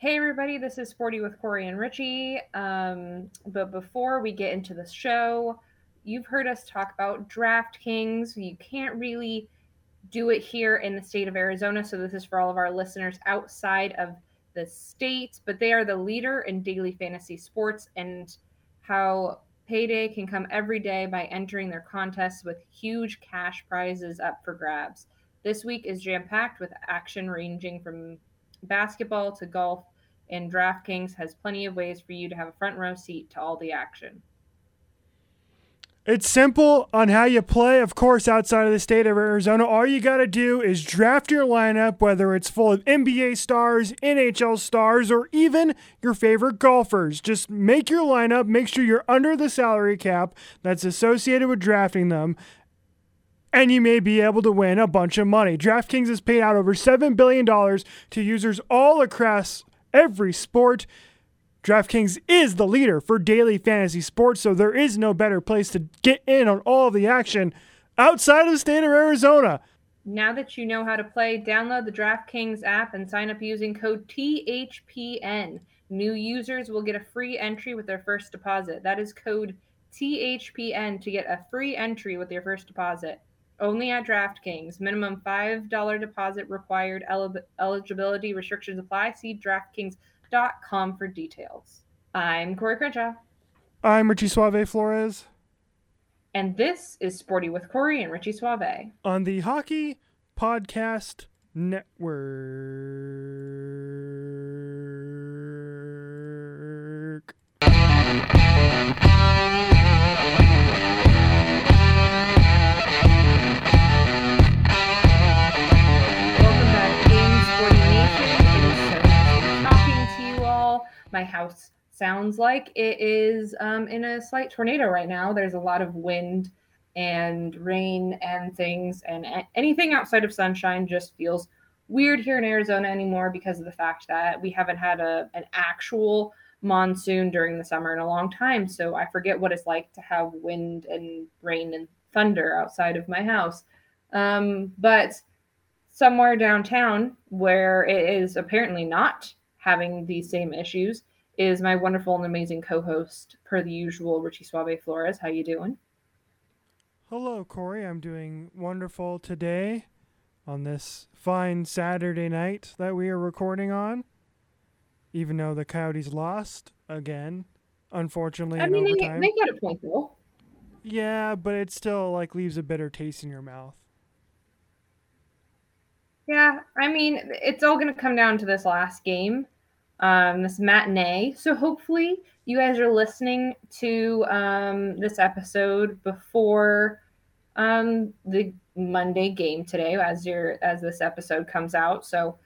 Hey, everybody, this is Sporty with Corey and Richie. Um, but before we get into the show, you've heard us talk about DraftKings. You can't really do it here in the state of Arizona. So, this is for all of our listeners outside of the state, but they are the leader in daily fantasy sports and how payday can come every day by entering their contests with huge cash prizes up for grabs. This week is jam packed with action ranging from basketball to golf, and DraftKings has plenty of ways for you to have a front row seat to all the action. It's simple on how you play. Of course, outside of the state of Arizona, all you got to do is draft your lineup, whether it's full of NBA stars, NHL stars, or even your favorite golfers. Just make your lineup, make sure you're under the salary cap that's associated with drafting them, and you may be able to win a bunch of money. DraftKings has paid out over $7 billion to users all across every sport. DraftKings is the leader for daily fantasy sports, so there is no better place to get in on all of the action outside of the state of Arizona. Now that you know how to play, download the DraftKings app and sign up using code THPN. New users will get a free entry with their first deposit. That is code THPN to get a free entry with your first deposit. Only at DraftKings. Minimum $5 deposit required. eligibility restrictions apply. See DraftKings.com for details. I'm Corey Crenshaw. I'm Richie Suave Flores. And this is Sporty with Corey and Richie Suave. On the Hockey Podcast Network. My house sounds like. It is um, in a slight tornado right now. There's a lot of wind and rain and things, and anything outside of sunshine just feels weird here in Arizona anymore because of the fact that we haven't had a an actual monsoon during the summer in a long time. So I forget what it's like to have wind and rain and thunder outside of my house. Um, but somewhere downtown where it is apparently not having these same issues is my wonderful and amazing co-host, per the usual, Richie Suave Flores. How you doing? Hello, Corey. I'm doing wonderful today on this fine Saturday night that we are recording on. Even though the Coyotes lost again, unfortunately. I mean, they, they got a point though. Yeah, but it still like leaves a bitter taste in your mouth. Yeah, I mean, it's all going to come down to this last game um, this matinee. So hopefully you guys are listening to um, this episode before um, the Monday game today, as your as this episode comes out. So,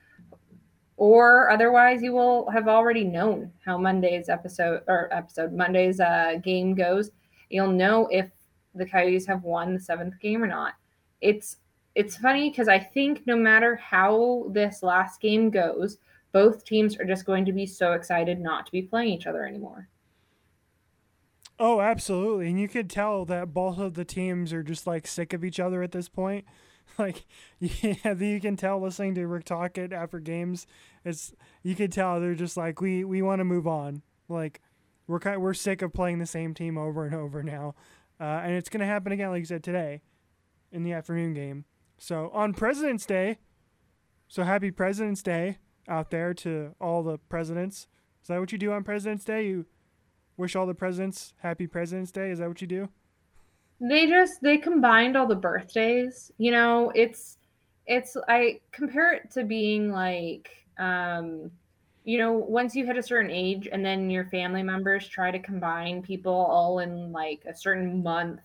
or otherwise, you will have already known how Monday's episode or episode Monday's uh, game goes. You'll know if the Coyotes have won the seventh game or not. It's it's funny because I think no matter how this last game goes, both teams are just going to be so excited not to be playing each other anymore. Oh, absolutely. And you could tell that both of the teams are just like sick of each other at this point. Like, yeah, you can tell listening to Rick talk it after games. It's you can tell they're just like we we want to move on. Like, we're kind we're sick of playing the same team over and over now, uh, and it's gonna happen again, like you said today, in the afternoon game. So on President's Day, so happy President's Day out there to all the presidents. Is that what you do on President's Day? You wish all the presidents happy President's Day? Is that what you do? They just they combined all the birthdays. You know, it's it's I compare it to being like um you know, once you hit a certain age and then your family members try to combine people all in like a certain month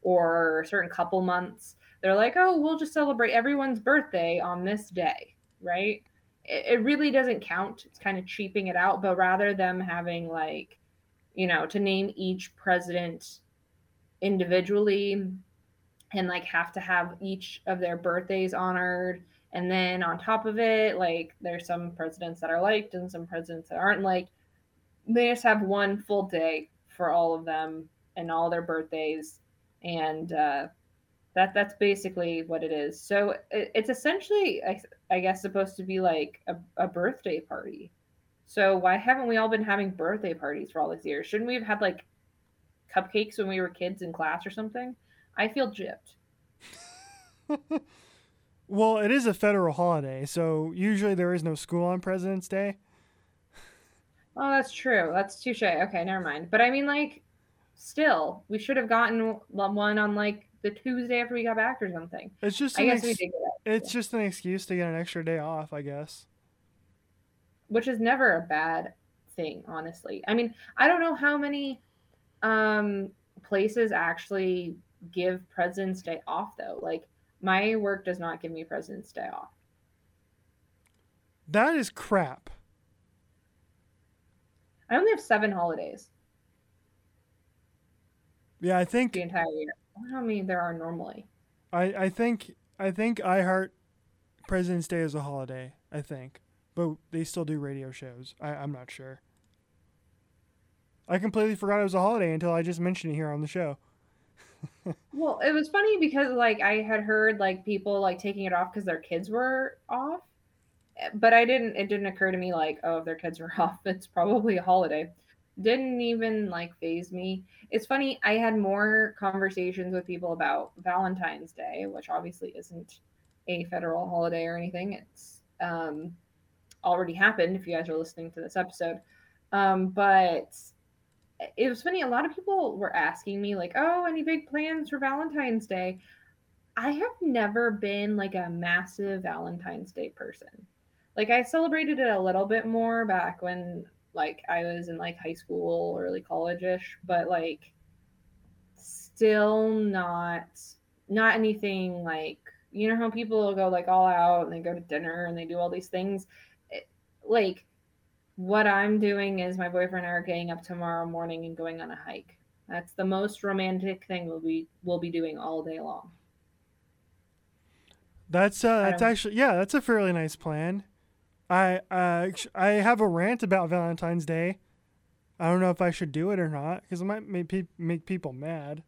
or a certain couple months, they're like, oh, we'll just celebrate everyone's birthday on this day, right? It really doesn't count. It's kind of cheaping it out, but rather them having like, you know, to name each president individually and like have to have each of their birthdays honored. And then on top of it, like there's some presidents that are liked and some presidents that aren't liked. They just have one full day for all of them and all their birthdays. And uh, that that's basically what it is. So it, it's essentially, I, I, guess, supposed to be like a, a birthday party. So why haven't we all been having birthday parties for all these years? Shouldn't we have had like cupcakes when we were kids in class or something? I feel gypped. well, it is a federal holiday, so usually there is no school on President's Day. Oh, that's true. That's touche. Okay, never mind. But I mean, like, still, we should have gotten one on like the Tuesday after we got back or something. It's just. I guess ex- we did It's just an excuse to get an extra day off, I guess. Which is never a bad thing, honestly. I mean, I don't know how many um places actually give President's Day off though. Like my work does not give me President's Day off. That is crap. I only have seven holidays. Yeah, I think the entire year. I mean there are normally. I I think I think iHeart President's Day as a holiday. I think, but they still do radio shows. I, I'm not sure. I completely forgot it was a holiday until I just mentioned it here on the show. well, it was funny because like I had heard like people like taking it off because their kids were off, eh, but I didn't. It didn't occur to me like, oh, if their kids were off, it's probably a holiday. Didn't even like phase me. It's funny. I had more conversations with people about Valentine's Day, which obviously isn't a federal holiday or anything. It's um, already happened. If you guys are listening to this episode, um, but it was funny. A lot of people were asking me, like, oh, any big plans for Valentine's Day? I have never been like a massive Valentine's Day person. Like, I celebrated it a little bit more back when, like, I was in like high school, early college ish, but like, still not, not anything like, you know, how people go like all out and they go to dinner and they do all these things. It, like, what I'm doing is my boyfriend and I are getting up tomorrow morning and going on a hike. That's the most romantic thing we'll be we'll be doing all day long. That's uh that's actually yeah, that's a fairly nice plan. I uh I have a rant about Valentine's Day. I don't know if I should do it or not because it might make, pe- make people mad.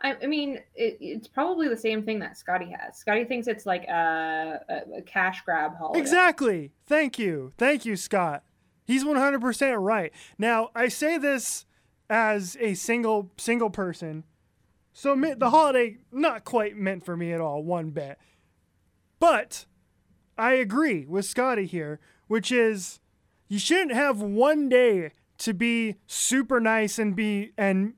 I, I mean, it, it's probably the same thing that Scotty has. Scotty thinks it's like a, a, a cash grab holiday. Exactly. Thank you. Thank you, Scott. He's 100% right. Now, I say this as a single single person. So the holiday not quite meant for me at all, one bit. But I agree with Scotty here, which is you shouldn't have one day to be super nice and be and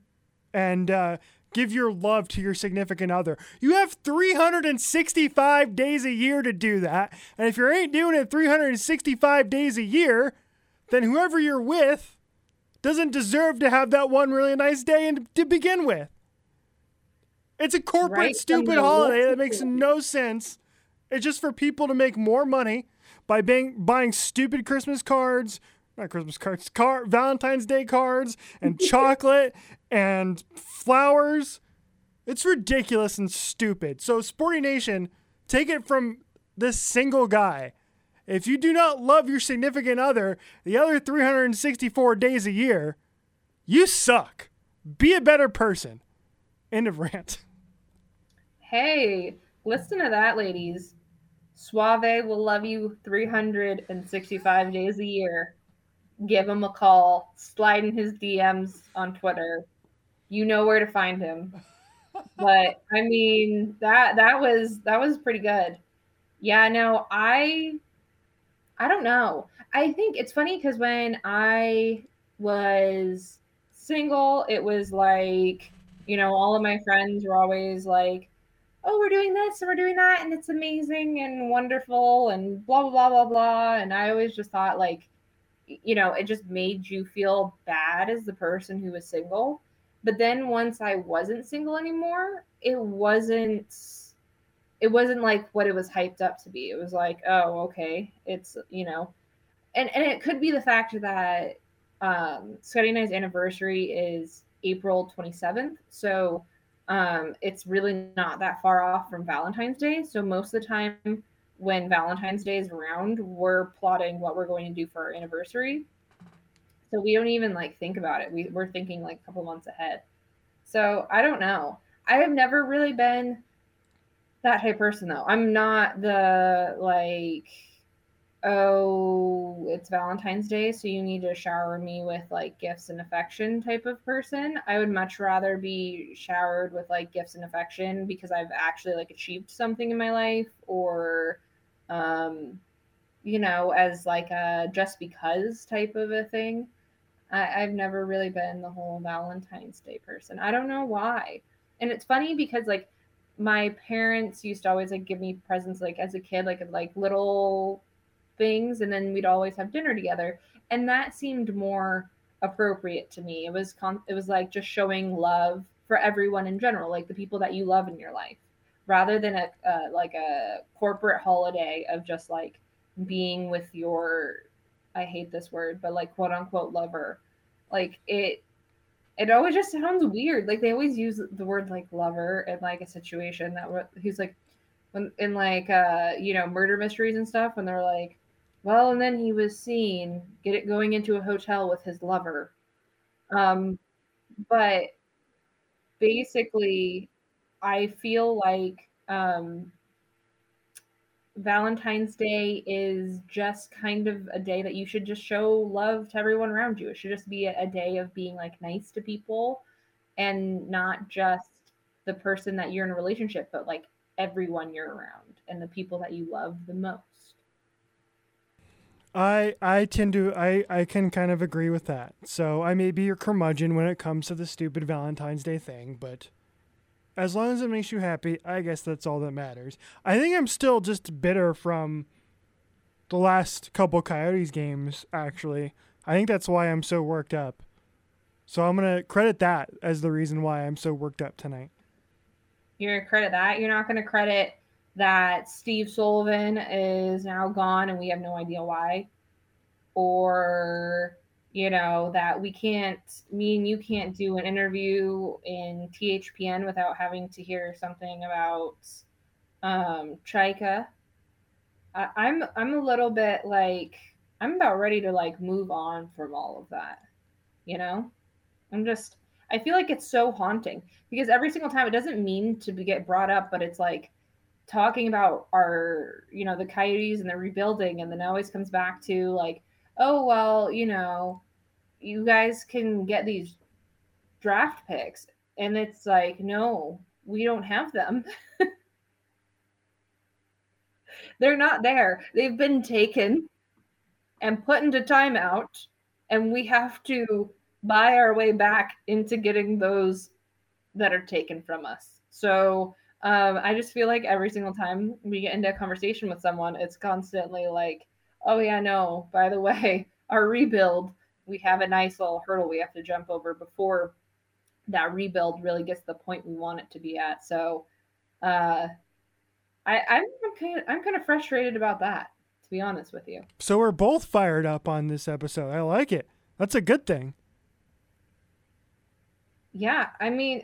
and uh, give your love to your significant other. You have 365 days a year to do that. And if you ain't doing it 365 days a year, then whoever you're with doesn't deserve to have that one really nice day and to begin with. It's a corporate right? stupid holiday that makes no sense. It's just for people to make more money by buying, buying stupid Christmas cards, not Christmas cards, car Valentine's Day cards and chocolate and flowers. It's ridiculous and stupid. So Sporty Nation, take it from this single guy. If you do not love your significant other the other 364 days a year, you suck. Be a better person. End of rant. Hey, listen to that, ladies. Suave will love you 365 days a year give him a call, slide in his DMs on Twitter. You know where to find him. but I mean that that was that was pretty good. Yeah, no, I I don't know. I think it's funny because when I was single, it was like, you know, all of my friends were always like, oh, we're doing this and we're doing that, and it's amazing and wonderful and blah, blah, blah, blah, blah. And I always just thought, like, you know, it just made you feel bad as the person who was single. But then once I wasn't single anymore, it wasn't it wasn't like what it was hyped up to be. It was like, oh, okay, it's you know, and and it could be the fact that um, Scotty and I's anniversary is April 27th, so um, it's really not that far off from Valentine's Day. So most of the time, when Valentine's Day is around, we're plotting what we're going to do for our anniversary. So we don't even like think about it. We, we're thinking like a couple months ahead. So I don't know. I have never really been that type person though. I'm not the like oh, it's Valentine's Day, so you need to shower me with like gifts and affection type of person. I would much rather be showered with like gifts and affection because I've actually like achieved something in my life or um you know, as like a just because type of a thing. I, I've never really been the whole Valentine's Day person. I don't know why. And it's funny because like my parents used to always like give me presents like as a kid, like like little things, and then we'd always have dinner together. And that seemed more appropriate to me. It was con- it was like just showing love for everyone in general, like the people that you love in your life, rather than a uh, like a corporate holiday of just like being with your I hate this word, but like quote unquote lover. Like it it always just sounds weird. Like they always use the word like lover in like a situation that he's like when in like uh you know murder mysteries and stuff when they're like well and then he was seen get it going into a hotel with his lover um but basically i feel like um Valentine's Day is just kind of a day that you should just show love to everyone around you. It should just be a, a, day of being like nice to people and not just the person that you're in a relationship, but like everyone you're around and the people that you love the most. I I tend to I I can kind of agree with that. So I may be your curmudgeon when it comes to the stupid Valentine's Day thing, but as long as it makes you happy, I guess that's all that matters. I think I'm still just bitter from the last couple Coyotes games, actually. I think that's why I'm so worked up. So I'm to credit that as the reason why I'm so worked up tonight. You're to credit that? You're not to credit that Steve Sullivan is now gone and we have no idea why? Or you know that we can't me and you can't do an interview in THPN without having to hear something about um Chayka. I, I'm I'm a little bit like I'm about ready to like move on from all of that. You know? I'm just I feel like it's so haunting because every single time it doesn't mean to be, get brought up, but it's like talking about our, you know, the coyotes and the rebuilding, and then always comes back to like, oh well, you know, you guys can get these draft picks, and it's like, no, we don't have them. They're not there. They've been taken and put into timeout, and we have to buy our way back into getting those that are taken from us. So um, I just feel like every single time we get into a conversation with someone, it's constantly like, oh, yeah, no, by the way, our rebuild, we have a nice little hurdle we have to jump over before that rebuild really gets the point we want it to be at. So uh, I, I'm kind of, I'm kind of frustrated about that, to be honest with you. So we're both fired up on this episode. I like it. That's a good thing. Yeah, I mean,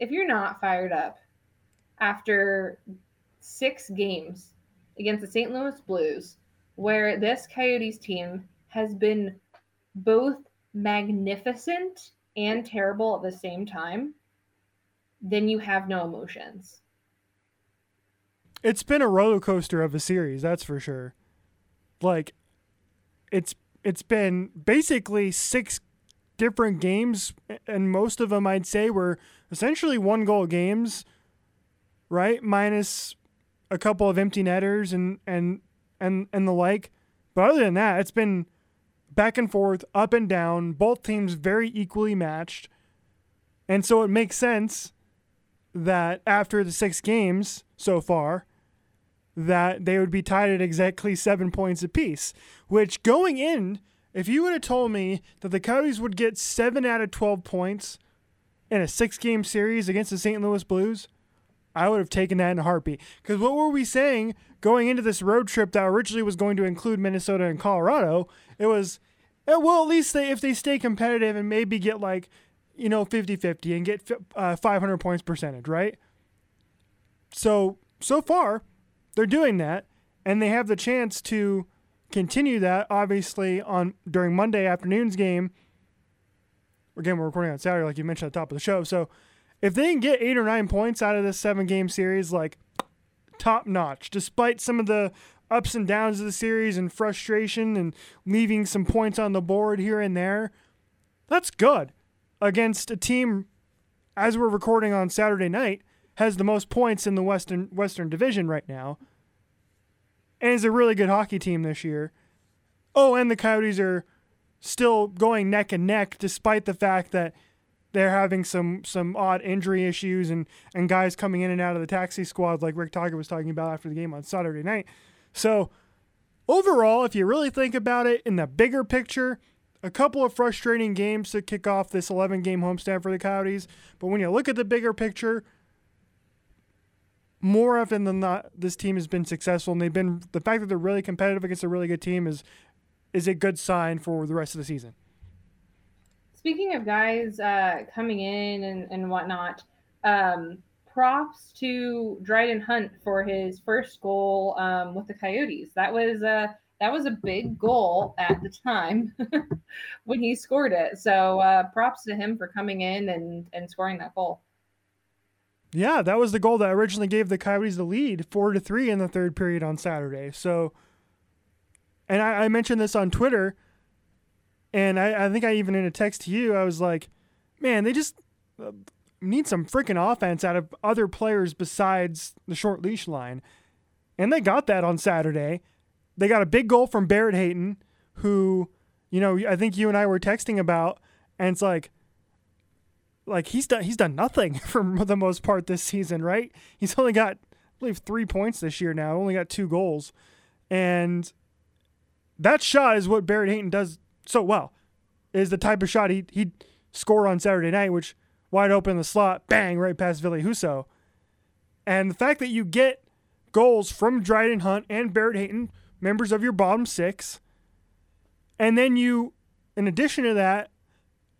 if you're not fired up after six games against the St. Louis Blues, where this Coyotes team has been both magnificent and terrible at the same time, then you have no emotions. It's been a roller coaster of a series, that's for sure. Like it's it's been basically six different games, and most of them I'd say were essentially one goal games, right? Minus a couple of empty netters and and and and the like. But other than that, it's been back and forth, up and down, both teams very equally matched. And so it makes sense that after the six games so far, that they would be tied at exactly seven points apiece. Which going in if you would have told me that the Coyotes would get seven out of 12 points in a six game series against the St. Louis Blues, I would have taken that in a heartbeat. Because what were we saying going into this road trip that originally was going to include Minnesota and Colorado? It was, eh, well, at least they, if they stay competitive and maybe get like, you know, 50 50 and get uh, 500 points percentage, right? So, so far, they're doing that, and they have the chance to continue that obviously on during Monday afternoon's game. Again, we're recording on Saturday, like you mentioned at the top of the show. So if they can get eight or nine points out of this seven game series, like top notch, despite some of the ups and downs of the series and frustration and leaving some points on the board here and there. That's good against a team, as we're recording on Saturday night, has the most points in the Western Western Division right now, and is a really good hockey team this year. Oh, and the Coyotes are still going neck and neck, despite the fact that they're having some some odd injury issues and and guys coming in and out of the taxi squad, like Rick Tocchet was talking about after the game on Saturday night. So overall, if you really think about it in the bigger picture, a couple of frustrating games to kick off this 11 game homestand for the Coyotes. But when you look at the bigger picture, more often than not, this team has been successful, and they've been the fact that they're really competitive against a really good team is is a good sign for the rest of the season. Speaking of guys uh, coming in and, and whatnot, um, props to Dryden Hunt for his first goal um, with the Coyotes. That was a that was a big goal at the time when he scored it. So uh, props to him for coming in and and scoring that goal. Yeah, that was the goal that originally gave the Coyotes the lead, four to three in the third period on Saturday. So, and I, I mentioned this on Twitter, and I, I think I even in a text to you, I was like, man, they just uh, need some freaking offense out of other players besides the short leash line, and they got that on Saturday. They got a big goal from Barrett Hayton, who, you know, I think you and I were texting about, and it's like like he's done he's done nothing for the most part this season, right? He's only got I believe 3 points this year now, only got 2 goals. And that shot is what Barrett Hayton does so well. Is the type of shot he he score on Saturday night, which wide open in the slot, bang, right past Ville Husso. And the fact that you get goals from Dryden Hunt and Barrett Hayton, members of your bottom six, and then you, in addition to that,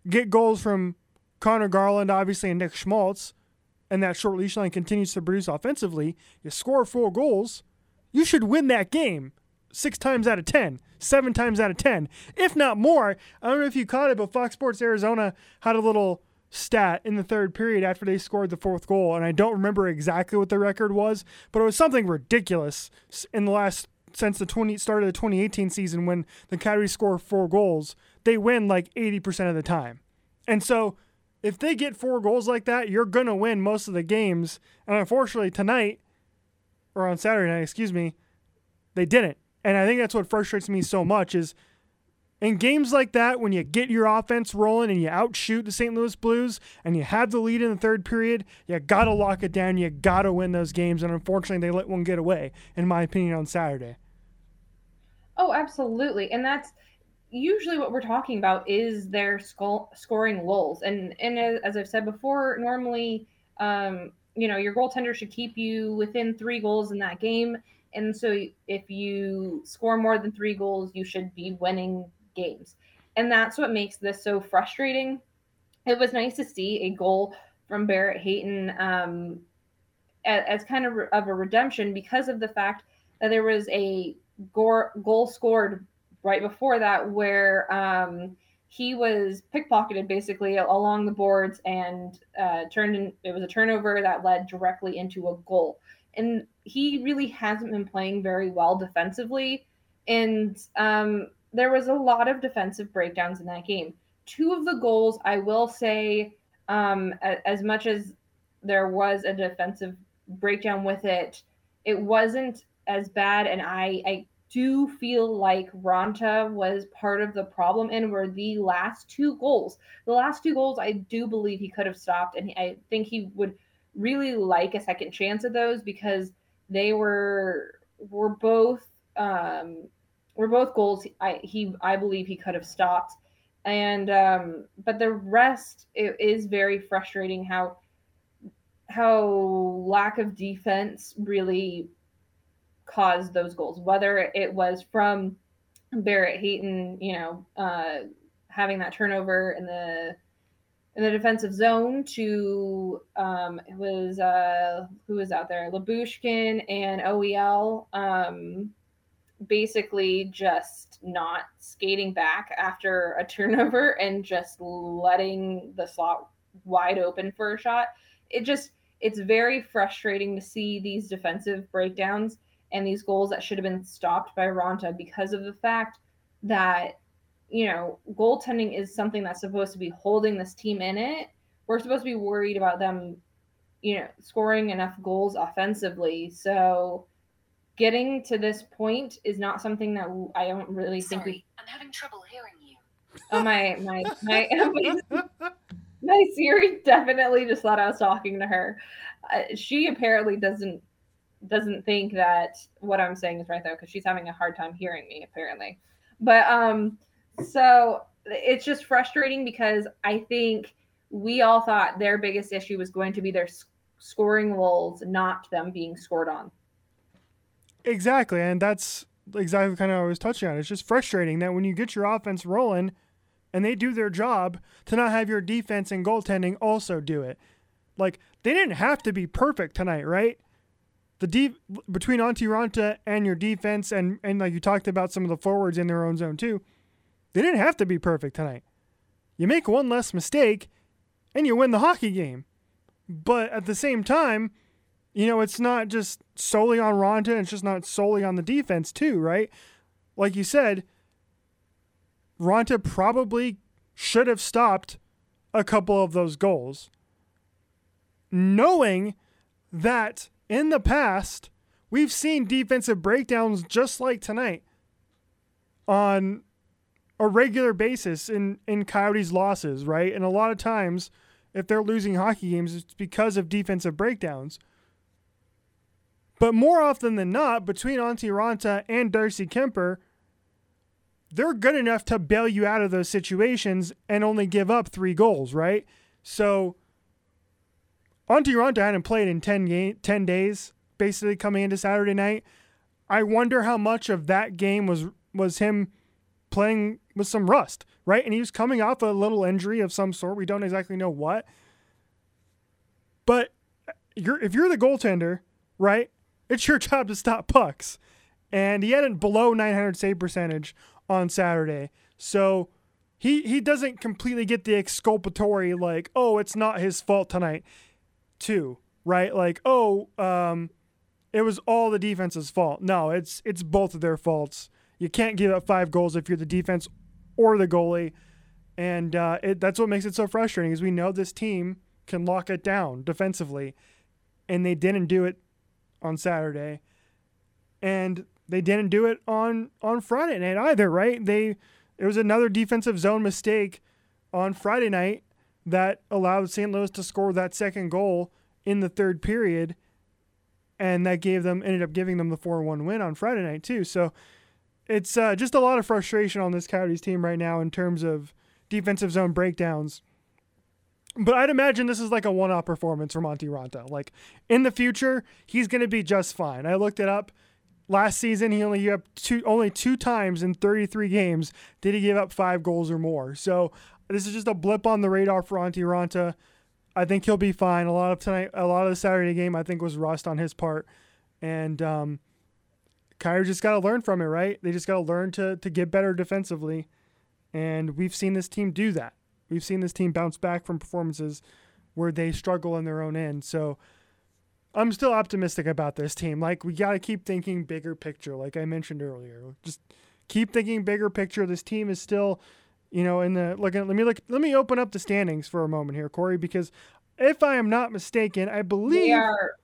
get goals from Conor Garland, obviously, and Nick Schmaltz, and that short leash line continues to produce offensively, you score four goals, you should win that game six times out of ten, seven times out of ten, if not more. I don't know if you caught it, but Fox Sports Arizona had a little stat in the third period after they scored the fourth goal, and I don't remember exactly what the record was, but it was something ridiculous in the last since the 20 start of the 2018 season when the Coyotes score four goals, they win like 80% of the time. And so if they get four goals like that, you're going to win most of the games. And unfortunately, tonight, or on Saturday night, excuse me, they didn't. And I think that's what frustrates me so much is in games like that, when you get your offense rolling and you outshoot the St. Louis Blues and you have the lead in the third period, you got to lock it down. You got to win those games. And unfortunately, they let one get away, in my opinion, on Saturday. Oh, absolutely. And that's usually what we're talking about is their scoring lulls. And and as I've said before, normally, um, you know, your goaltender should keep you within three goals in that game. And so if you score more than three goals, you should be winning games. And that's what makes this so frustrating. It was nice to see a goal from Barrett Hayton um, as, as kind of, of a redemption because of the fact that there was a goal scored right before that where um, he was pickpocketed basically along the boards and uh, turned in. It was a turnover that led directly into a goal, and he really hasn't been playing very well defensively. And um, there was a lot of defensive breakdowns in that game. Two of the goals, I will say, um, as much as there was a defensive breakdown with it, it wasn't as bad. And I, I do feel like Raanta was part of the problem and were the last two goals. The last two goals, I do believe he could have stopped, and I think he would really like a second chance at those because they were were both um, were both goals. I he I believe he could have stopped, and um, but the rest it is very frustrating how how lack of defense really caused those goals, whether it was from Barrett Hayton, you know, uh, having that turnover in the in the defensive zone to um, it was uh, who was out there, Lyubushkin and OEL, um, basically just not skating back after a turnover and just letting the slot wide open for a shot. It just it's very frustrating to see these defensive breakdowns and these goals that should have been stopped by Raanta because of the fact that you know goaltending is something that's supposed to be holding this team in it. We're supposed to be worried about them, you know, scoring enough goals offensively. So getting to this point is not something that I don't really Sorry, think we. I'm having trouble hearing you. Oh my my my. my Siri definitely just thought I was talking to her. Uh, she apparently doesn't doesn't think that what I'm saying is right though, because she's having a hard time hearing me apparently. But um, so it's just frustrating because I think we all thought their biggest issue was going to be their scoring roles, not them being scored on. Exactly, and that's exactly kind of I was touching on. It's just frustrating that when you get your offense rolling and they do their job, to not have your defense and goaltending also do it. Like they didn't have to be perfect tonight, right? The deep between Antti Raanta and your defense, and and like you talked about some of the forwards in their own zone too, they didn't have to be perfect tonight. You make one less mistake, and you win the hockey game. But at the same time, you know it's not just solely on Raanta. It's just not solely on the defense too, right? Like you said, Raanta probably should have stopped a couple of those goals, knowing that in the past, we've seen defensive breakdowns just like tonight on a regular basis in, in Coyotes' losses, right? And a lot of times, if they're losing hockey games, it's because of defensive breakdowns. But more often than not, between Antti Raanta and Darcy Kuemper, they're good enough to bail you out of those situations and only give up three goals, right? So Antti Raanta hadn't played in 10, game, 10 days, basically coming into Saturday night. I wonder how much of that game was was him playing with some rust, right? And he was coming off a little injury of some sort. We don't exactly know what. But uh, you're, if you're the goaltender, right, it's your job to stop pucks. And he had a below 900 save percentage on Saturday. So he he doesn't completely get the exculpatory like, oh, it's not his fault tonight too, right? Like, oh, um, it was all the defense's fault. No, it's it's both of their faults. You can't give up five goals if you're the defense or the goalie, and uh, it, that's what makes it so frustrating. Is we know this team can lock it down defensively, and they didn't do it on Saturday, and they didn't do it on on Friday night either. Right? They it was another defensive zone mistake on Friday night that allowed St. Louis to score that second goal in the third period. And that gave them ended up giving them the 4 1 win on Friday night, too. So it's uh, just a lot of frustration on this Coyotes team right now in terms of defensive zone breakdowns. But I'd imagine this is like a one off performance for Antti Raanta. Like in the future, he's going to be just fine. I looked it up. Last season, he only gave up two, only two times in 33 games did he give up five goals or more. So this is just a blip on the radar for Antti Raanta. I think he'll be fine. A lot of tonight, a lot of the Saturday game, I think was rust on his part, and um, Kyrie just got to learn from it, right? They just got to learn to to get better defensively, and we've seen this team do that. We've seen this team bounce back from performances where they struggle in their own end. So I'm still optimistic about this team. Like we got to keep thinking bigger picture, like I mentioned earlier. Just keep thinking bigger picture. This team is still you know, in the look. Let me look. Let me open up the standings for a moment here, Corey, because if I am not mistaken, I believe. Are,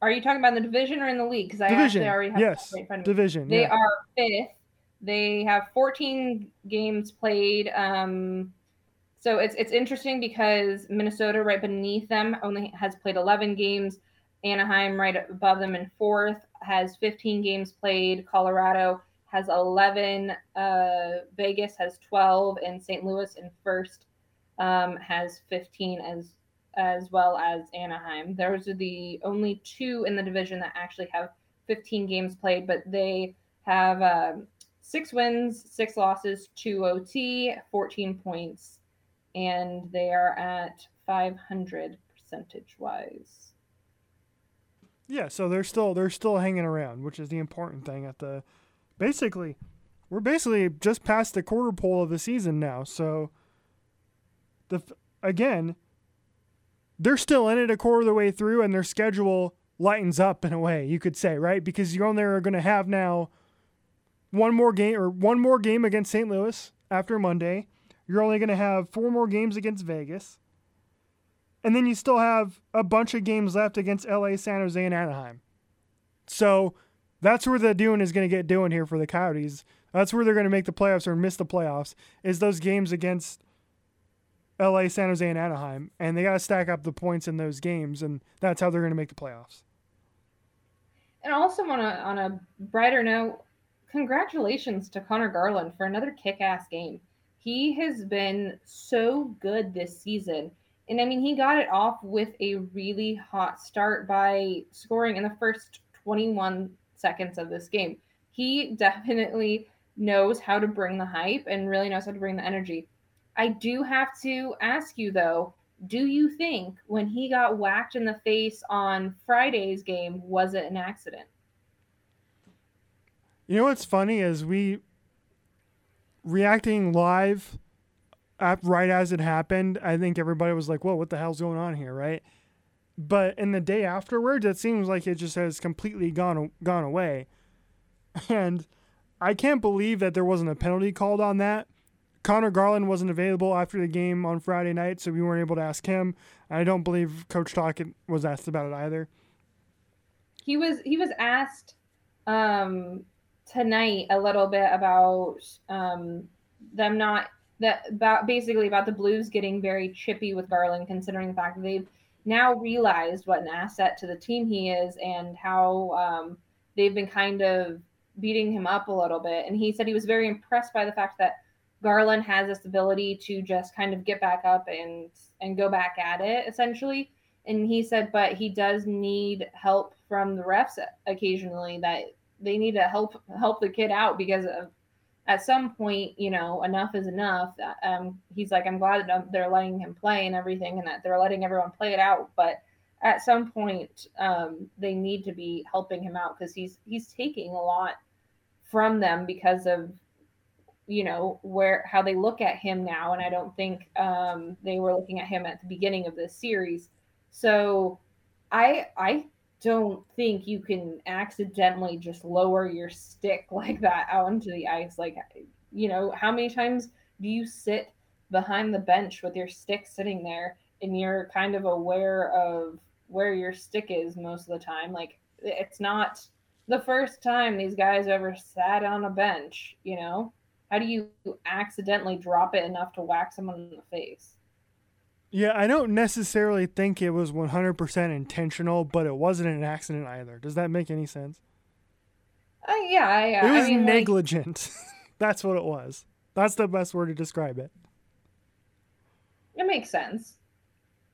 are you talking about the division or in the league? Because I division. actually already have yes, right division. They yeah. are fifth. They have 14 games played. Um, so it's it's interesting because Minnesota, right beneath them, only has played 11 games. Anaheim, right above them in fourth, has 15 games played. Colorado has 11. Uh, Vegas has 12, and St. Louis in first um, has 15 as as well as Anaheim. Those are the only two in the division that actually have 15 games played, but they have uh, six wins, six losses, two OT, 14 points, and they are at 500 percentage wise. Yeah, so they're still they're still hanging around, which is the important thing at the basically, we're basically just past the quarter pole of the season now. So, the again, they're still in it a quarter of the way through, and their schedule lightens up in a way, you could say, right? Because you only are going to have now one more game or one more game against St. Louis after Monday. You're only going to have four more games against Vegas. And then you still have a bunch of games left against LA, San Jose, and Anaheim. So that's where the doing is going to get doing here for the Coyotes. That's where they're going to make the playoffs or miss the playoffs, is those games against LA, San Jose, and Anaheim. And they got to stack up the points in those games, and that's how they're going to make the playoffs. And also on a on a brighter note, congratulations to Conor Garland for another kick-ass game. He has been so good this season. And I mean, he got it off with a really hot start by scoring in the first 21 seconds of this game. He definitely knows how to bring the hype and really knows how to bring the energy. I do have to ask you though, do you think when he got whacked in the face on Friday's game, was it an accident? You know what's funny is we reacting live right as it happened. I think everybody was like, "Whoa, what the hell's going on here?" Right? But in the day afterwards, it seems like it just has completely gone gone away, and I can't believe that there wasn't a penalty called on that. Conor Garland wasn't available after the game on Friday night, so we weren't able to ask him. I don't believe Coach Tocchet was asked about it either. He was he was asked um, tonight a little bit about um, them not that about basically about the Blues getting very chippy with Garland, considering the fact that they've now realized what an asset to the team he is and how um, they've been kind of beating him up a little bit. And he said he was very impressed by the fact that Garland has this ability to just kind of get back up and and go back at it essentially. And he said, but he does need help from the refs occasionally. That they need to help help the kid out because of, at some point, you know, enough is enough. Um, he's like, I'm glad that they're letting him play and everything, and that they're letting everyone play it out. But at some point, um, they need to be helping him out because he's he's taking a lot from them because of you know where how they look at him now and i don't think um, they were looking at him at the beginning of this series so i i don't think you can accidentally just lower your stick like that out into the ice. Like you know how many times do you sit behind the bench with your stick sitting there and you're kind of aware of where your stick is most of the time? Like it's not the first time these guys ever sat on a bench you know? How do you accidentally drop it enough to whack someone in the face? Yeah, I don't necessarily think it was 100% intentional, but it wasn't an accident either. Does that make any sense? Uh, yeah, I, it was I mean, negligent. Like, That's what it was. That's the best word to describe it. It makes sense.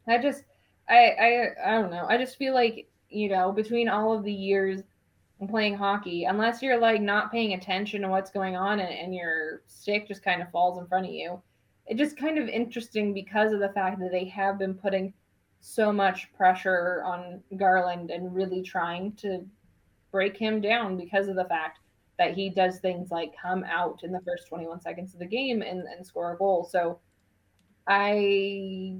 I just, I, I, I don't know. I just feel like you know, between all of the years playing hockey unless you're like not paying attention to what's going on and, and your stick just kind of falls in front of you it's just kind of interesting because of the fact that they have been putting so much pressure on garland and really trying to break him down because of the fact that he does things like come out in the first 21 seconds of the game and, and score a goal. So i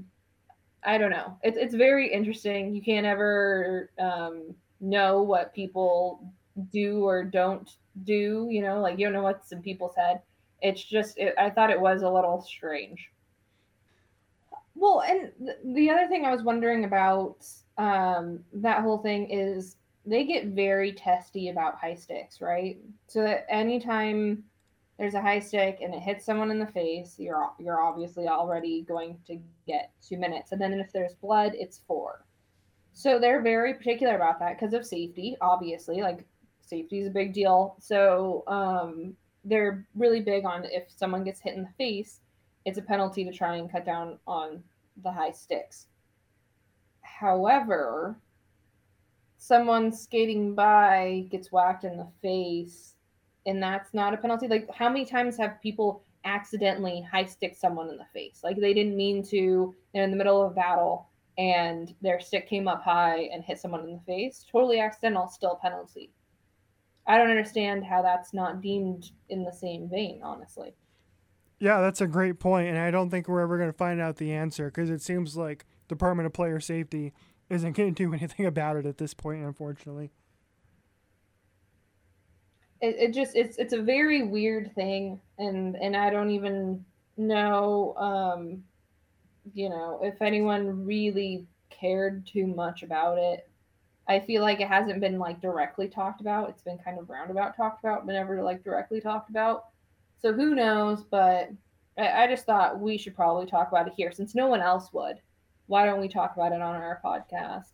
i don't know. It's, it's very interesting. You can't ever um, know what people do or don't do, you know, like you don't know what's in people's head. It's just, it, I thought it was a little strange. Well, and th- the other thing I was wondering about um, that whole thing is they get very testy about high sticks, right? So that anytime there's a high stick and it hits someone in the face, you're you're obviously already going to get two minutes, and then if there's blood, it's four. So they're very particular about that because of safety, obviously. Like safety is a big deal. So um, they're really big on if someone gets hit in the face, it's a penalty to try and cut down on the high sticks. However, someone skating by gets whacked in the face, and that's not a penalty. Like, how many times have people accidentally high stick someone in the face? Like, they didn't mean to, they're in the middle of a battle and their stick came up high and hit someone in the face, totally accidental, still penalty. I don't understand how that's not deemed in the same vein, honestly. Yeah, that's a great point, and I don't think we're ever going to find out the answer because it seems like Department of Player Safety isn't going to do anything about it at this point, unfortunately. It, it just it's it's a very weird thing, and and I don't even know, um, you know, if anyone really cared too much about it. I feel like it hasn't been like directly talked about. It's been kind of roundabout talked about, but never like directly talked about. So who knows? But I, I just thought we should probably talk about it here since no one else would. Why don't we talk about it on our podcast?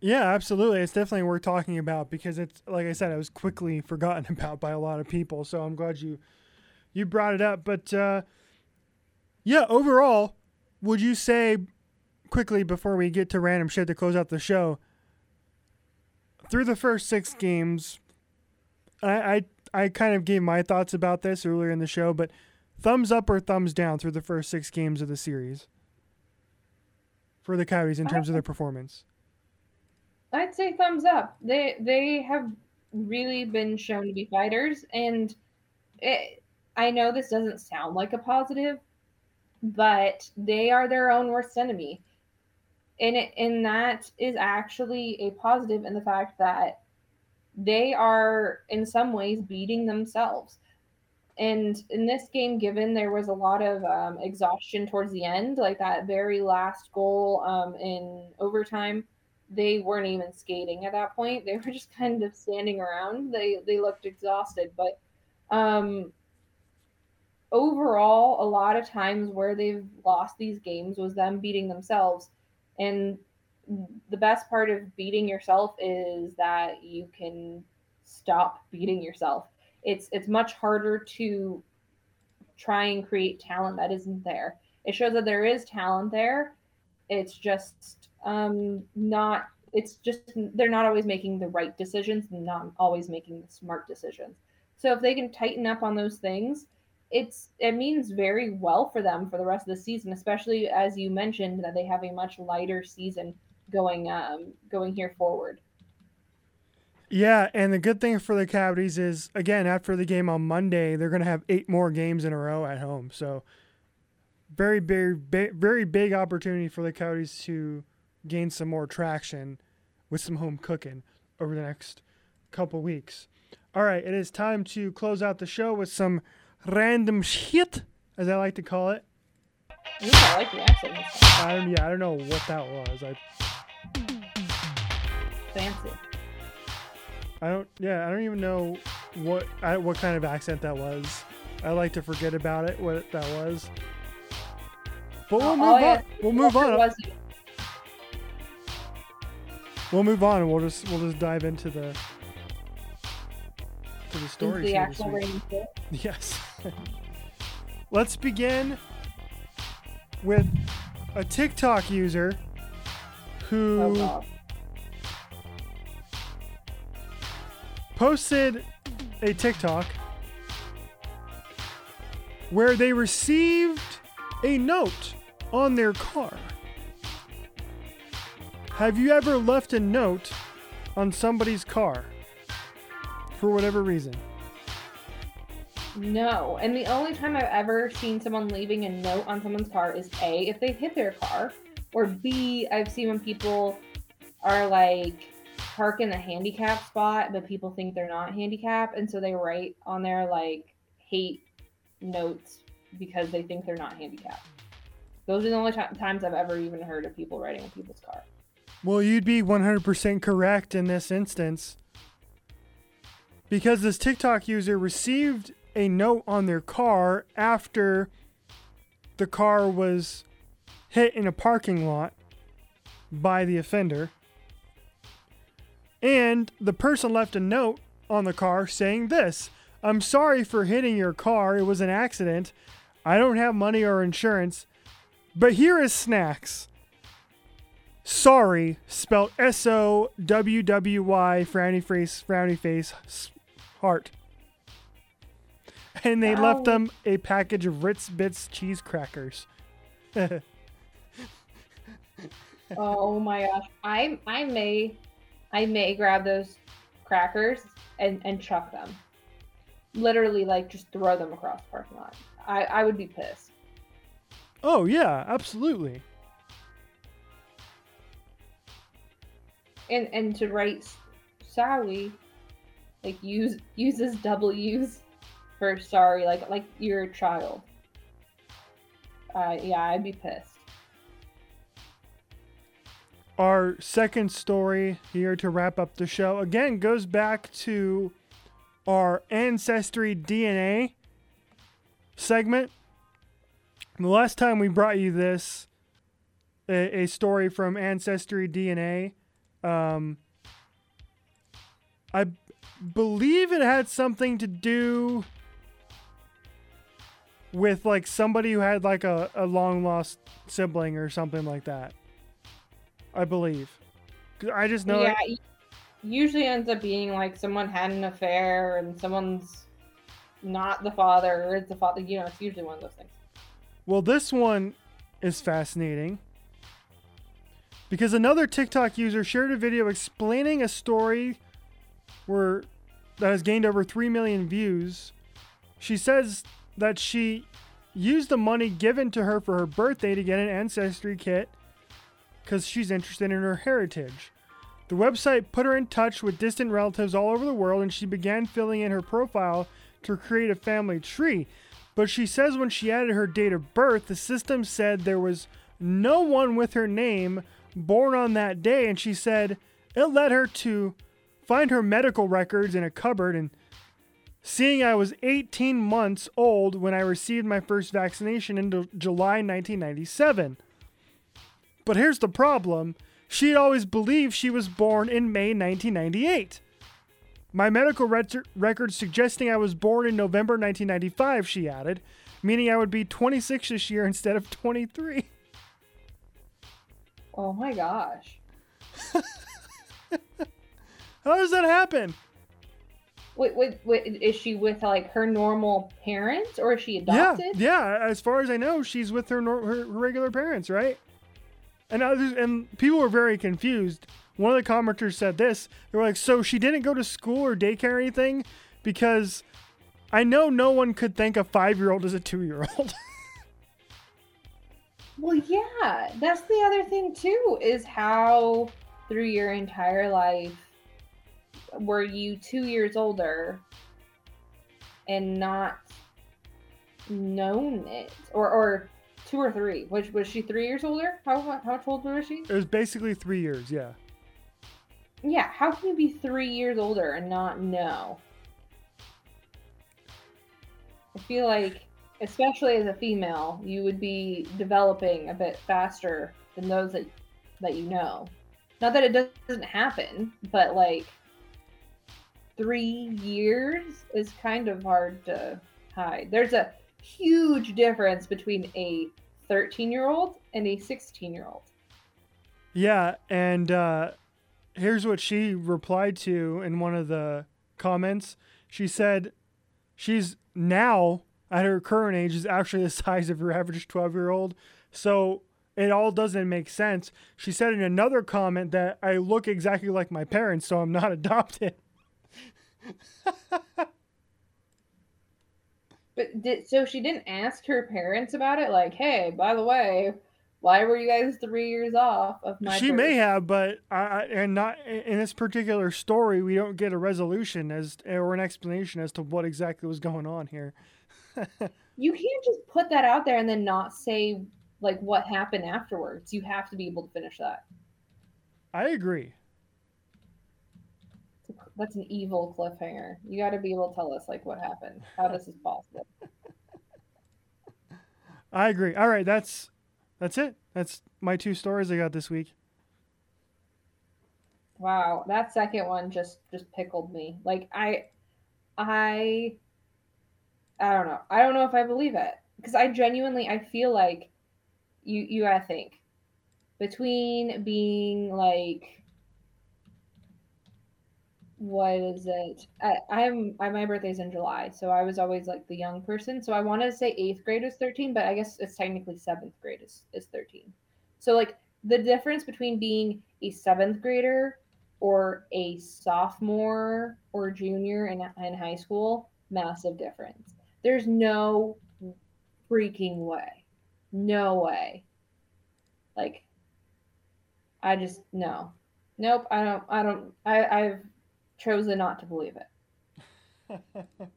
Yeah, absolutely. It's definitely worth talking about because it's like I said, it was quickly forgotten about by a lot of people. So I'm glad you you brought it up. But uh, yeah, overall, would you say quickly before we get to random shit to close out the show? Through the first six games, I I, I kind of gave my thoughts about this earlier in the show, but thumbs up or thumbs down through the first six games of the series for the Coyotes in terms of their performance. I'd say thumbs up. They they have really been shown to be fighters, and it, I know this doesn't sound like a positive, but they are their own worst enemy, and it, and that is actually a positive in the fact that they are in some ways beating themselves. And in this game, given there was a lot of um, exhaustion towards the end, like that very last goal um, in overtime they weren't even skating at that point. They were just kind of standing around. They they looked exhausted, but um overall a lot of times where they've lost these games was them beating themselves and the best part of beating yourself is that you can stop beating yourself. It's it's much harder to try and create talent that isn't there. It shows that there is talent there. It's just um, not it's just they're not always making the right decisions and not always making the smart decisions so if they can tighten up on those things it's it means very well for them for the rest of the season especially as you mentioned that they have a much lighter season going um going here forward yeah, and the good thing for the Coyotes is again after the game on Monday, they're going to have eight more games in a row at home. So very big, very big opportunity for the Coyotes to gain some more traction with some home cooking over the next couple weeks. All right, it is time to close out the show with some random shit, as I like to call it. Ooh, I like the accent. I don't, yeah, I don't know what that was. I fancy. I don't. Yeah, I don't even know what I, what kind of accent that was. I like to forget about it. What that was. But we'll oh, move oh, on. We'll move on. We'll move on and we'll just we'll just dive into the to the story. The actual Yes. Let's begin with a TikTok user who oh, posted a TikTok where they received a note on their car. Have you ever left a note on somebody's car for whatever reason? No. And the only time I've ever seen someone leaving a note on someone's car is A, if they hit their car, or B, I've seen when people are like park in the handicap spot, but people think they're not handicapped. And so they write on there like hate notes because they think they're not handicapped. Those are the only t- times I've ever even heard of people writing on people's car. Well, you'd be 100% correct in this instance. Because this TikTok user received a note on their car after the car was hit in a parking lot by the offender. And the person left a note on the car saying this I'm sorry for hitting your car. It was an accident. I don't have money or insurance, but here is snacks. Sorry, spelled S O W W Y, frowny face, frowny face, heart. And they Ow. left them a package of Ritz Bits cheese crackers. oh my gosh. I I may I may grab those crackers and, and chuck them. Literally like just throw them across the parking lot. I, I would be pissed. Oh yeah, absolutely. and and to write Sally, like use uses W's sorry, like like you're a child. Uh, yeah, I'd be pissed. Our second story here to wrap up the show again goes back to our ancestry DNA segment. The last time we brought you this, a, a story from Ancestry DNA, um, I believe it had something to do with like somebody who had like a, a long lost sibling or something like that. I believe. I just know. Yeah, it usually ends up being like someone had an affair and someone's not the father or it's the father. You know, it's usually one of those things. Well, this one is fascinating because another TikTok user shared a video explaining a story where that has gained over 3 million views. She says that she used the money given to her for her birthday to get an ancestry kit because she's interested in her heritage. The website put her in touch with distant relatives all over the world and she began filling in her profile to create a family tree. But she says when she added her date of birth, the system said there was no one with her name born on that day, and she said it led her to find her medical records in a cupboard and seeing I was 18 months old when I received my first vaccination in July 1997. But here's the problem she'd always believed she was born in May 1998. My medical record suggesting I was born in November 1995, she added, meaning I would be 26 this year instead of 23. Oh my gosh. How does that happen? Wait, wait, wait, is she with like her normal parents or is she adopted? Yeah, yeah. As far as I know, she's with her, her regular parents, right? And others, and people were very confused. One of the commenters said this. They were like, "So she didn't go to school or daycare or anything because I know no one could think a five-year-old is a two-year-old." well, yeah, that's the other thing too. Is how through your entire life were you two years older and not known it? Or or two or three. Which was she three years older? How how much older was she? It was basically three years yeah. Yeah how can you be three years older and not know? I feel like especially as a female you would be developing a bit faster than those that that you know. Not that it doesn't happen but like three years is kind of hard to hide. There's a huge difference between a 13 year old and a 16 year old. Yeah, and uh, here's what she replied to in one of the comments. She said she's now at her current age is actually the size of her average 12 year old. So it all doesn't make sense. She said in another comment that I look exactly like my parents, so I'm not adopted. But did so she didn't ask her parents about it? Like, hey, by the way, why were you guys three years off of my? She birth? may have, but I, and not in this particular story, we don't get a resolution as or an explanation as to what exactly was going on here. you can't just put that out there and then not say like what happened afterwards. You have to be able to finish that. I agree that's an evil cliffhanger. You got to be able to tell us like what happened. How this is possible. I agree. All right, that's that's it. That's my two stories I got this week. Wow, that second one just just pickled me. Like I I I don't know. I don't know if I believe it because I genuinely I feel like you you gotta think between being like what is it? I, I'm I, my birthday's in July, so I was always like the young person. So I want to say eighth grade is 13, but I guess it's technically seventh grade is, is 13. So like the difference between being a seventh grader or a sophomore or junior in, in high school, massive difference. There's no freaking way. No way. Like, I just, no. Nope, I don't. I don't. I, I've chosen not to believe it.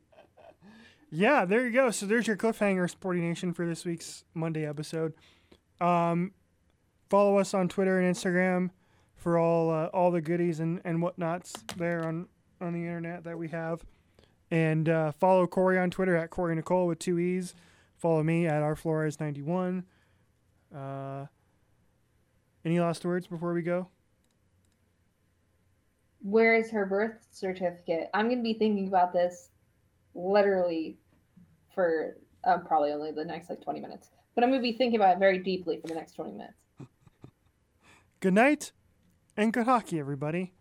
yeah, there you go. So there's your cliffhanger, Sporty Nation, for this week's Monday episode. Um, follow us on Twitter and Instagram for all uh, all the goodies and and whatnots there on on the internet that we have. And uh, follow Corey on Twitter at Corey Nicole with two E's. Follow me at rflores91. Uh, any last words before we go? Where is her birth certificate? I'm going to be thinking about this literally for um, probably only the next like 20 minutes. But I'm going to be thinking about it very deeply for the next 20 minutes. good night and good hockey, everybody.